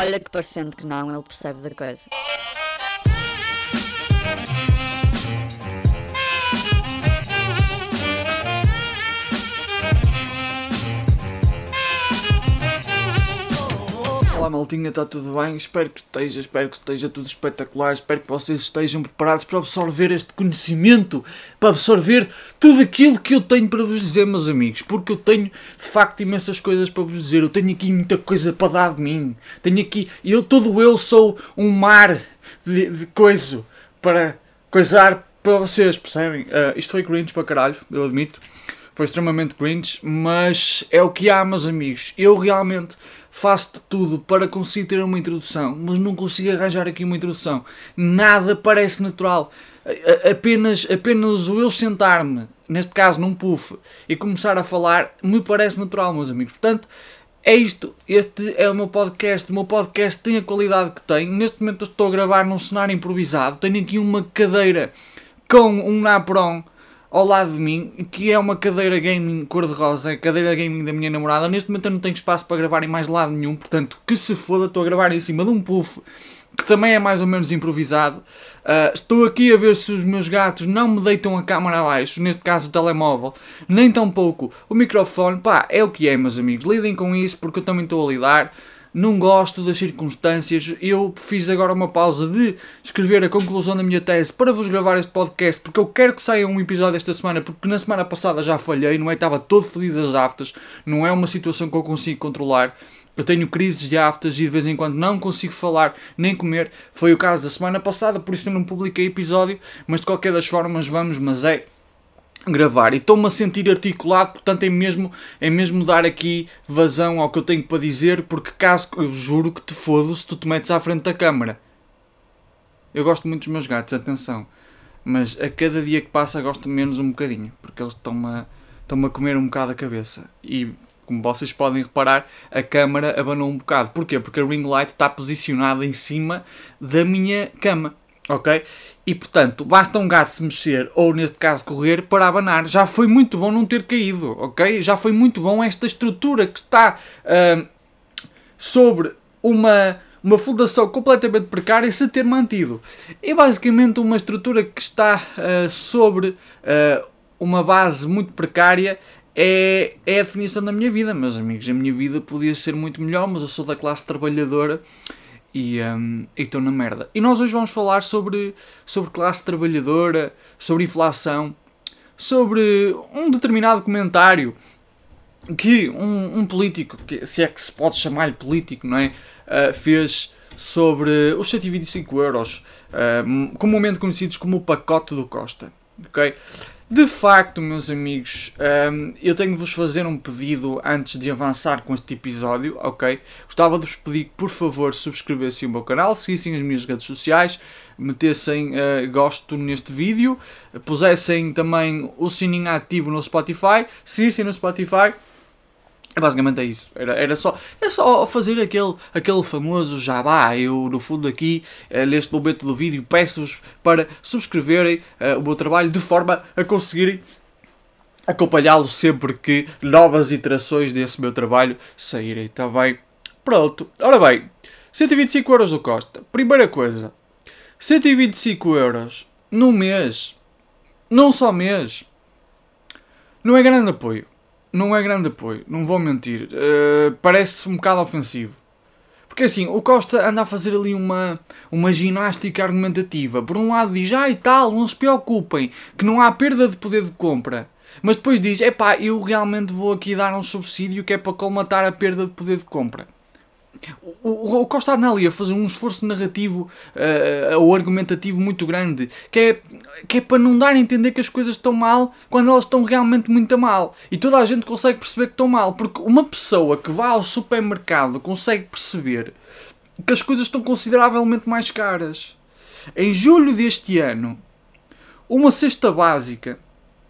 Olha que parecendo que não, ele percebe da coisa. Maltinha, está tudo bem? Espero que esteja, espero que esteja tudo espetacular, espero que vocês estejam preparados para absorver este conhecimento, para absorver tudo aquilo que eu tenho para vos dizer, meus amigos, porque eu tenho de facto imensas coisas para vos dizer, eu tenho aqui muita coisa para dar de mim, tenho aqui, eu, todo eu sou um mar de, de coisa para coisar para vocês, percebem? Uh, isto foi cringe para caralho, eu admito, foi extremamente cringe, mas é o que há, meus amigos, eu realmente faço de tudo para conseguir ter uma introdução, mas não consigo arranjar aqui uma introdução. Nada parece natural. Apenas, apenas o eu sentar-me, neste caso num puff, e começar a falar, me parece natural, meus amigos. Portanto, é isto. Este é o meu podcast. O meu podcast tem a qualidade que tem. Neste momento eu estou a gravar num cenário improvisado. Tenho aqui uma cadeira com um Napron ao lado de mim, que é uma cadeira gaming cor-de-rosa, a cadeira gaming da minha namorada. Neste momento eu não tenho espaço para gravar em mais lado nenhum, portanto, que se foda, estou a gravar em cima de um puff que também é mais ou menos improvisado. Uh, estou aqui a ver se os meus gatos não me deitam a câmara abaixo, neste caso o telemóvel, nem tão pouco o microfone. Pá, é o que é, meus amigos. Lidem com isso porque eu também estou a lidar não gosto das circunstâncias. Eu fiz agora uma pausa de escrever a conclusão da minha tese para vos gravar este podcast, porque eu quero que saia um episódio esta semana, porque na semana passada já falhei, não é? Estava todo fodido das aftas, não é uma situação que eu consigo controlar. Eu tenho crises de aftas e de vez em quando não consigo falar nem comer. Foi o caso da semana passada, por isso eu não publiquei episódio, mas de qualquer das formas vamos, mas é gravar e estou-me a sentir articulado, portanto é mesmo, é mesmo dar aqui vazão ao que eu tenho para dizer, porque caso eu juro que te fodo se tu te metes à frente da câmara. Eu gosto muito dos meus gatos, atenção, mas a cada dia que passa gosto menos um bocadinho, porque eles estão-me a, estão a comer um bocado a cabeça e como vocês podem reparar, a câmara abanou um bocado. Porquê? Porque a ring light está posicionada em cima da minha cama ok? E portanto, basta um gato se mexer, ou neste caso correr, para abanar. Já foi muito bom não ter caído, ok? Já foi muito bom esta estrutura que está uh, sobre uma, uma fundação completamente precária se ter mantido. É basicamente uma estrutura que está uh, sobre uh, uma base muito precária. É, é a definição da minha vida, meus amigos. A minha vida podia ser muito melhor, mas eu sou da classe trabalhadora e um, estão na merda. E nós hoje vamos falar sobre, sobre classe trabalhadora, sobre inflação, sobre um determinado comentário que um, um político, que, se é que se pode chamar-lhe político, não é? Uh, fez sobre os 125 euros, uh, comumente conhecidos como o pacote do Costa. ok de facto, meus amigos, um, eu tenho de vos fazer um pedido antes de avançar com este episódio, ok? Gostava de vos pedir que, por favor, subscrevessem o meu canal, seguissem as minhas redes sociais, metessem uh, gosto neste vídeo, pusessem também o sininho ativo no Spotify, seguissem no Spotify basicamente é isso. Era, era, só, era só fazer aquele, aquele famoso jabá. Eu, no fundo, aqui, eh, neste momento do vídeo, peço-vos para subscreverem uh, o meu trabalho de forma a conseguirem acompanhá-lo sempre que novas iterações desse meu trabalho saírem. Está bem? Pronto. Ora bem, 125 euros do Costa. Primeira coisa, 125 euros num mês, num só mês, não é grande apoio não é grande apoio, não vou mentir. Uh, Parece um bocado ofensivo. Porque assim, o Costa anda a fazer ali uma, uma ginástica argumentativa. Por um lado diz, ah e tal, não se preocupem, que não há perda de poder de compra. Mas depois diz, é pá, eu realmente vou aqui dar um subsídio que é para colmatar a perda de poder de compra o, o Costa anda ali a fazer um esforço narrativo uh, ou argumentativo muito grande que é, que é para não dar a entender que as coisas estão mal quando elas estão realmente muito mal. E toda a gente consegue perceber que estão mal porque uma pessoa que vai ao supermercado consegue perceber que as coisas estão consideravelmente mais caras. Em julho deste ano uma cesta básica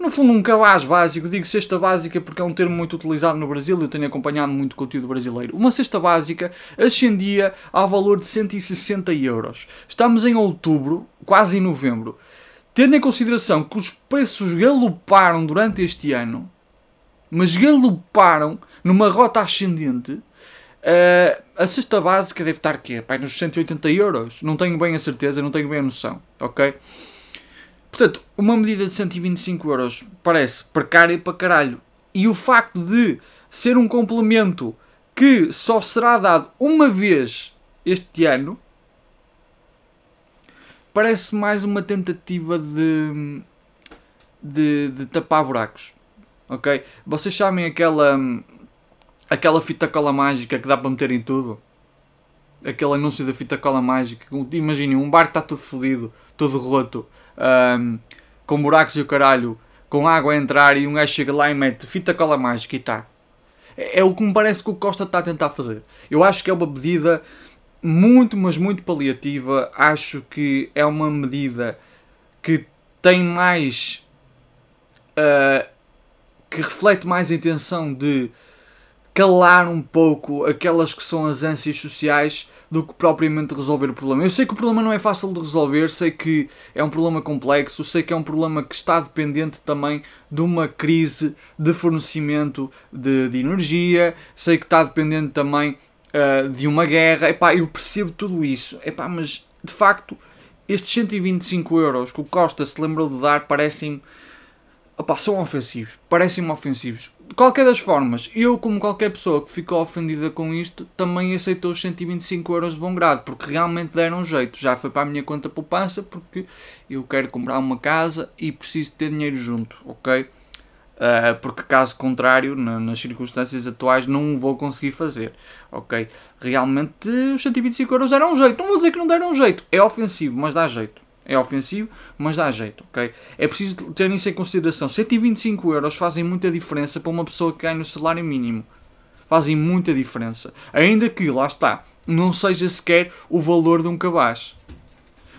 no fundo, um cabaz básico, digo cesta básica porque é um termo muito utilizado no Brasil eu tenho acompanhado muito conteúdo brasileiro. Uma cesta básica ascendia ao valor de 160 euros. Estamos em outubro, quase em novembro. Tendo em consideração que os preços galoparam durante este ano, mas galoparam numa rota ascendente, Uh, a cesta básica deve estar aqui, pai, nos 180 euros. Não tenho bem a certeza, não tenho bem a noção, ok? Portanto, uma medida de 125 euros parece precária para caralho. E o facto de ser um complemento que só será dado uma vez este ano parece mais uma tentativa de, de, de tapar buracos. Ok? Vocês sabem aquela aquela fita cola mágica que dá para meter em tudo? Aquele anúncio da fita cola mágica. Imaginem, um bar está tudo fodido, todo roto, um, com buracos e o caralho, com água a entrar e um gajo chega lá e mete fita cola mágica e está. É, é o que me parece que o Costa está a tentar fazer. Eu acho que é uma medida muito, mas muito paliativa. Acho que é uma medida que tem mais. Uh, que reflete mais a intenção de calar um pouco aquelas que são as ânsias sociais do que propriamente resolver o problema. Eu sei que o problema não é fácil de resolver, sei que é um problema complexo, sei que é um problema que está dependente também de uma crise de fornecimento de, de energia, sei que está dependente também uh, de uma guerra. Epá, eu percebo tudo isso, Epá, mas de facto estes 125 euros que o Costa se lembrou de dar parecem Opa, são ofensivos, parecem-me ofensivos. De qualquer das formas, eu, como qualquer pessoa que ficou ofendida com isto, também aceitou os 125 euros de bom grado, porque realmente deram jeito. Já foi para a minha conta poupança, porque eu quero comprar uma casa e preciso ter dinheiro junto, ok? Uh, porque caso contrário, na, nas circunstâncias atuais, não vou conseguir fazer, ok? Realmente, os 125 euros deram um jeito. Não vou dizer que não deram um jeito, é ofensivo, mas dá jeito é ofensivo, mas dá jeito, ok? É preciso ter isso em consideração. 125 euros fazem muita diferença para uma pessoa que ganha o salário mínimo. Fazem muita diferença. Ainda que, lá está, não seja sequer o valor de um cabaz.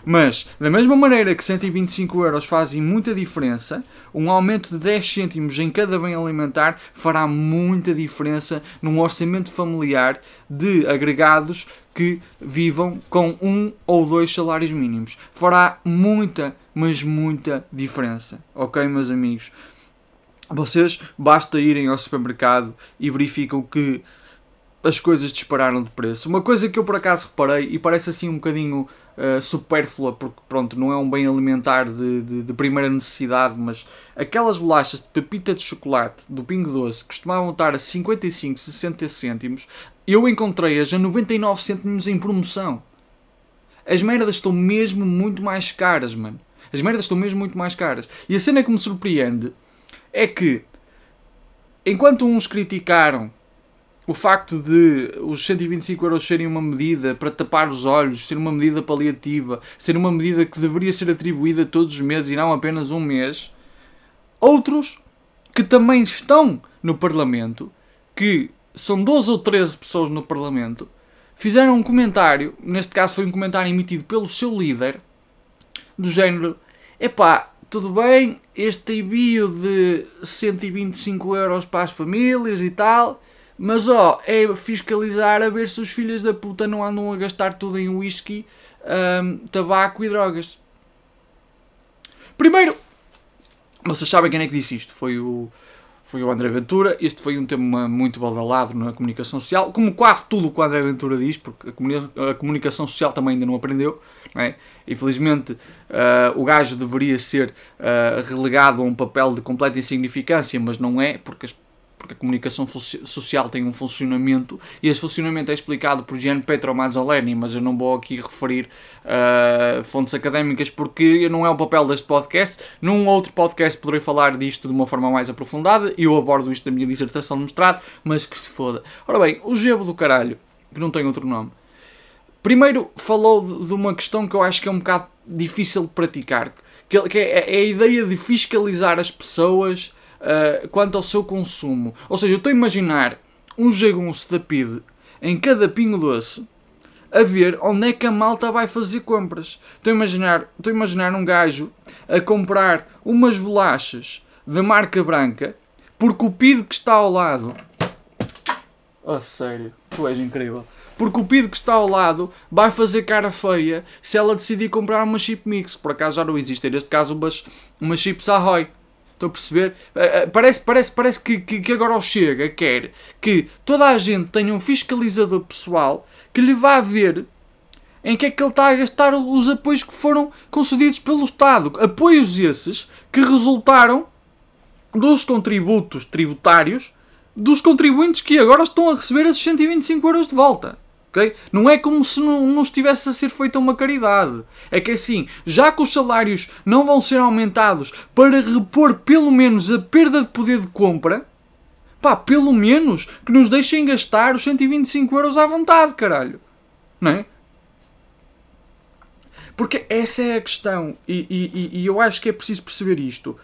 Mas, da mesma maneira que 125 euros fazem muita diferença, um aumento de 10 cêntimos em cada bem alimentar fará muita diferença num orçamento familiar de agregados que vivam com um ou dois salários mínimos. Fará muita, mas muita diferença. Ok, meus amigos? Vocês basta irem ao supermercado e verificam que as coisas dispararam de preço. Uma coisa que eu por acaso reparei e parece assim um bocadinho uh, supérflua, porque pronto, não é um bem alimentar de, de, de, primeira necessidade, mas aquelas bolachas de pepita de chocolate do Pingo Doce costumavam estar a 55, 60 cêntimos, eu encontrei-as a 99 cêntimos em promoção. As merdas estão mesmo muito mais caras, mano. As merdas estão mesmo muito mais caras. E a cena que me surpreende é que, enquanto uns criticaram o facto de os 125 euros serem uma medida para tapar os olhos, ser uma medida paliativa, ser uma medida que deveria ser atribuída todos os meses e não apenas um mês, outros que também estão no Parlamento, que são 12 ou 13 pessoas no Parlamento, fizeram um comentário, neste caso foi um comentário emitido pelo seu líder, do género: epá, tudo bem, este envio de 125 euros para as famílias e tal, mas ó, é fiscalizar a ver se os filhos da puta não andam a gastar tudo em whisky, um, tabaco e drogas. Primeiro, vocês sabem quem é que disse isto? Foi o foi o André Ventura. Este foi um tema muito badalado na comunicação social, como quase tudo o que o André Ventura diz, porque a, comunicação social também ainda não aprendeu. Não é? Infelizmente, uh, o gajo deveria ser uh, relegado a um papel de completa insignificância, mas não é, porque as porque a comunicação social tem um funcionamento e esse funcionamento é explicado por Gian Petro Mazzoleni, mas eu não vou aqui referir uh, fontes académicas porque não é o papel deste podcast. Num outro podcast poderei falar disto de uma forma mais aprofundada e eu abordo isto na minha dissertação de mestrado, mas que se foda. Ora bem, o Gebo do caralho, que não tem outro nome, primeiro falou de, de uma questão que eu acho que é um bocado difícil de praticar, que, que é, é a ideia de fiscalizar as pessoas uh, quanto ao seu consumo. Ou seja, eu estou a imaginar um jagunço da PID em cada pingo doce a ver onde é que a malta vai fazer compras. Estou a imaginar, estou a imaginar um gajo a comprar umas bolachas da marca branca porque o PID que está ao lado. Oh, sério, tu és incrível. Porque o PID que está ao lado vai fazer cara feia se ela decidir comprar uma chip mix. Por acaso já não existe, neste caso, umas, umas chips Ahoy. Estão a perceber? Uh, uh, parece, parece, parece que, que, que, agora o Chega quer que toda a gente tenha um fiscalizador pessoal que lhe vá ver em que é que ele está a gastar os apoios que foram concedidos pelo Estado. Apoios esses que resultaram dos contributos tributários dos contribuintes que agora estão a receber esses 125 euros de volta. Okay? Não é como se não, não estivesse a ser feita uma caridade. É que assim, já que os salários não vão ser aumentados para repor pelo menos a perda de poder de compra, pá, pelo menos que nos deixem gastar os 125 euros à vontade, caralho. Não é? Porque essa é a questão. E, e, e eu acho que é preciso perceber isto.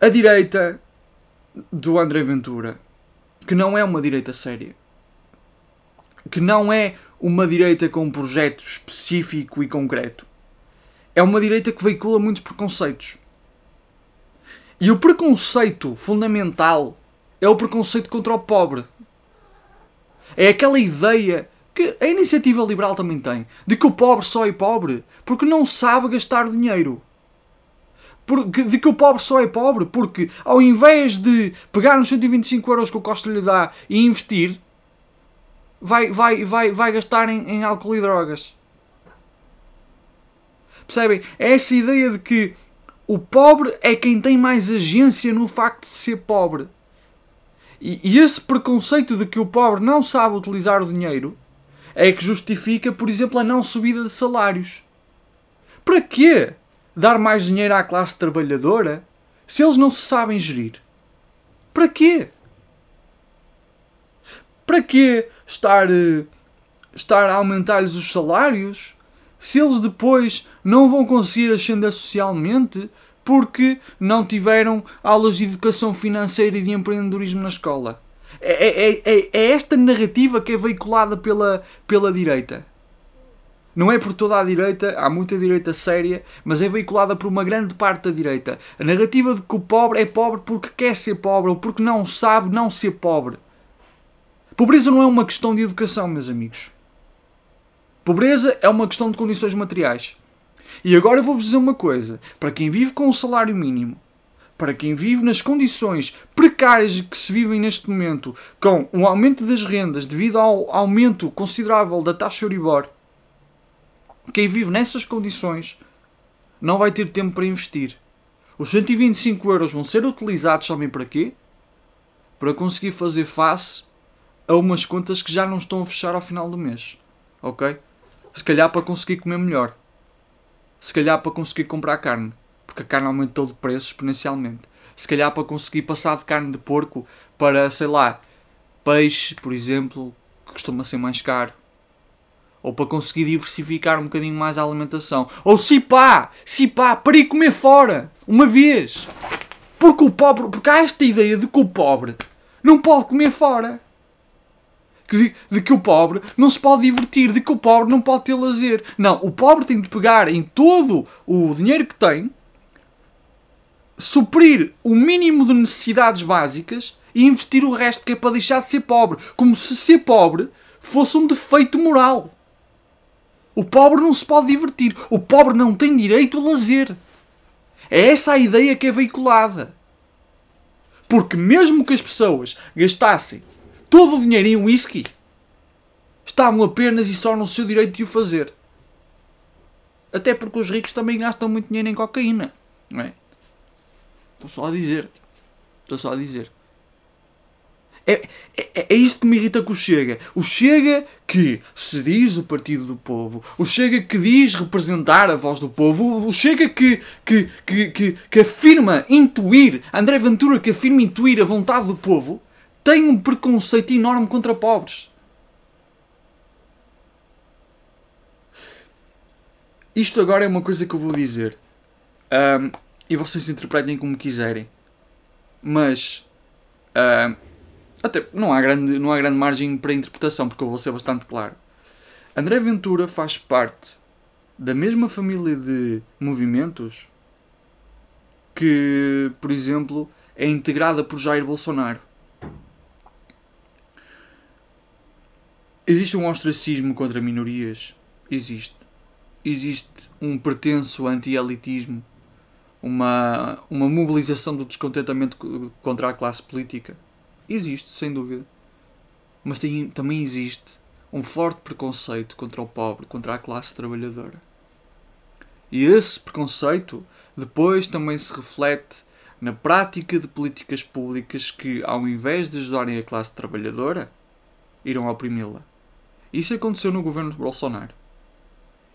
A direita do André Ventura, que não é uma direita séria que não é uma direita com um projeto específico e concreto. É uma direita que veicula muitos preconceitos. E o preconceito fundamental é o preconceito contra o pobre. É aquela ideia que a iniciativa liberal também tem, de que o pobre só é pobre porque não sabe gastar dinheiro. de que o pobre só é pobre porque, ao invés de pegar nos 125 euros que o Costa lhe dá e investir, vai, vai, vai, vai gastar em, em álcool e drogas. Percebem? É essa ideia de que o pobre é quem tem mais agência no facto de ser pobre. E, e, esse preconceito de que o pobre não sabe utilizar o dinheiro é que justifica, por exemplo, a não subida de salários. Para quê dar mais dinheiro à classe trabalhadora se eles não se sabem gerir? Para quê? Para quê estar, eh, estar a aumentar-lhes os salários se eles depois não vão conseguir ascender socialmente porque não tiveram aulas de educação financeira e de empreendedorismo na escola? É, é, é, é esta narrativa que é veiculada pela, pela direita. Não é por toda a direita, há muita direita séria, mas é veiculada por uma grande parte da direita. A narrativa de que o pobre é pobre porque quer ser pobre ou porque não sabe não ser pobre. Pobreza não é uma questão de educação, meus amigos. Pobreza é uma questão de condições materiais. E agora eu vou-vos dizer uma coisa: para quem vive com o salário mínimo, para quem vive nas condições precárias que se vivem neste momento, com o um aumento das rendas devido ao aumento considerável da taxa Euribor, quem vive nessas condições não vai ter tempo para investir. Os 125 euros vão ser utilizados, sabem para quê? Para conseguir fazer face a umas contas que já não estão a fechar ao final do mês. Ok? Se calhar para conseguir comer melhor. Se calhar para conseguir comprar carne. Porque a carne aumentou de preço exponencialmente. Se calhar para conseguir passar de carne de porco para, sei lá, peixe, por exemplo, que costuma ser mais caro. Ou para conseguir diversificar um bocadinho mais a alimentação. Ou se pá, se pá, para ir comer fora. Uma vez. Porque o pobre, porque há esta ideia de que o pobre não pode comer fora de, que o pobre não se pode divertir, de que o pobre não pode ter lazer. Não, o pobre tem de pegar em todo o dinheiro que tem, suprir o mínimo de necessidades básicas e investir o resto que é para deixar de ser pobre. Como se ser pobre fosse um defeito moral. O pobre não se pode divertir. O pobre não tem direito a lazer. É essa a ideia que é veiculada. Porque mesmo que as pessoas gastassem todo o dinheiro em whisky, estavam apenas e só no seu direito de o fazer. Até porque os ricos também gastam muito dinheiro em cocaína. Não é? Estou só a dizer. Estou só a dizer. É, é, é isto que me irrita com o Chega. O Chega que se diz o partido do povo, o Chega que diz representar a voz do povo, o Chega que, que, que, que, que afirma intuir, André Ventura que afirma intuir a vontade do povo, tem um preconceito enorme contra pobres. Isto agora é uma coisa que eu vou dizer. Um, e vocês interpretem como quiserem. Mas. Um, até não há, grande, não há grande margem para interpretação, porque eu vou ser bastante claro. André Ventura faz parte da mesma família de movimentos que, por exemplo, é integrada por Jair Bolsonaro. Existe um ostracismo contra minorias? Existe. Existe um pretenso anti-elitismo uma, uma mobilização do descontentamento contra a classe política? Existe, sem dúvida. Mas tem, também existe um forte preconceito contra o pobre, contra a classe trabalhadora. E esse preconceito depois também se reflete na prática de políticas públicas que, ao invés de ajudarem a classe trabalhadora, irão oprimi-la. Isso aconteceu no governo de Bolsonaro.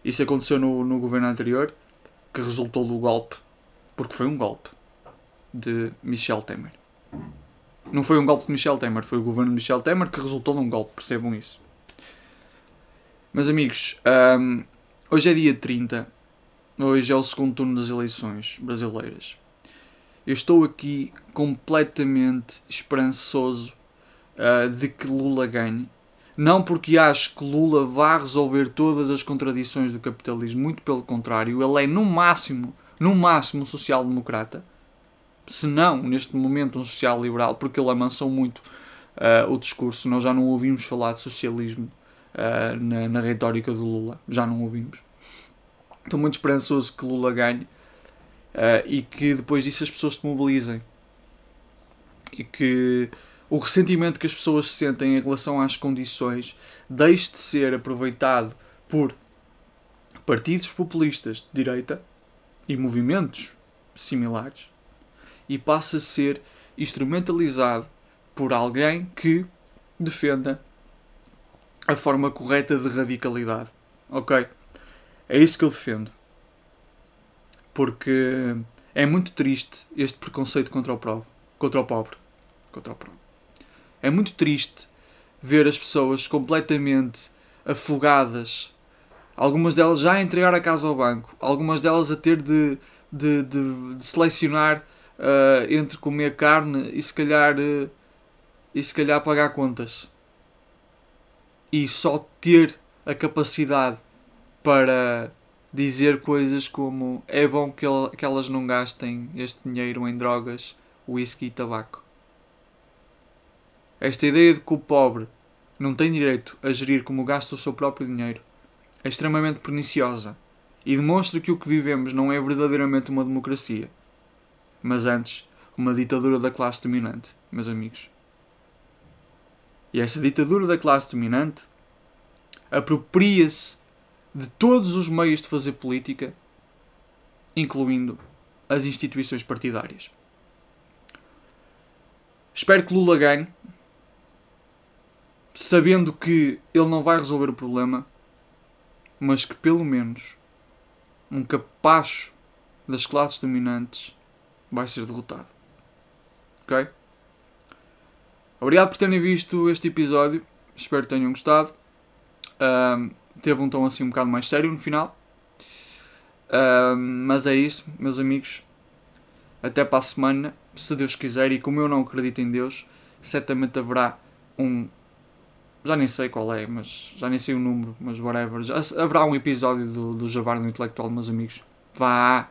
Isso aconteceu no, no governo anterior, que resultou do golpe, porque foi um golpe de Michel Temer. Não foi um golpe de Michel Temer, foi o governo de Michel Temer que resultou num golpe, percebam isso. Meus amigos, um, hoje é dia 30, hoje é o segundo turno das eleições brasileiras. Eu estou aqui completamente esperançoso uh, de que Lula ganhe. Não porque acho que Lula vá resolver todas as contradições do capitalismo, muito pelo contrário, ele é no máximo, no máximo social-democrata se não, neste momento, um social-liberal, porque ele amansou muito uh, o discurso. Nós já não ouvimos falar de socialismo uh, na, na retórica do Lula. Já não ouvimos. Estou muito esperançoso que Lula ganhe uh, e que depois disso as pessoas se mobilizem. E que o ressentimento que as pessoas sentem em relação às condições deixe de ser aproveitado por partidos populistas de direita e movimentos similares e passa a ser instrumentalizado por alguém que defenda a forma correta de radicalidade. Ok? É isso que eu defendo. Porque é muito triste este preconceito contra o pobre. Contra o pobre. Contra o pobre. É muito triste ver as pessoas completamente afogadas. Algumas delas já a entregar a casa ao banco. Algumas delas a ter de, de, de, de selecionar uh, entre comer carne e se calhar uh, e se calhar pagar contas e só ter a capacidade para dizer coisas como é bom que, que elas não gastem este dinheiro em drogas, whisky e tabaco. Esta ideia de que o pobre não tem direito a gerir como gasta o seu próprio dinheiro é extremamente perniciosa e demonstra que o que vivemos não é verdadeiramente uma democracia, mas antes uma ditadura da classe dominante, meus amigos. E essa ditadura da classe dominante apropria-se de todos os meios de fazer política, incluindo as instituições partidárias. Espero que Lula ganhe, sabendo que ele não vai resolver o problema, mas que pelo menos um capacho das classes dominantes vai ser derrotado. Ok? Obrigado por terem visto este episódio. Espero que tenham gostado. Um, teve um tom assim um bocado mais sério no final. Um, mas é isso, meus amigos. Até para a semana, se Deus quiser. E como eu não acredito em Deus, certamente haverá um. Já nem sei qual é, mas já nem sei o número, mas whatever. Já, haverá um episódio do, do Javar no Intelectual, meus amigos. Vá!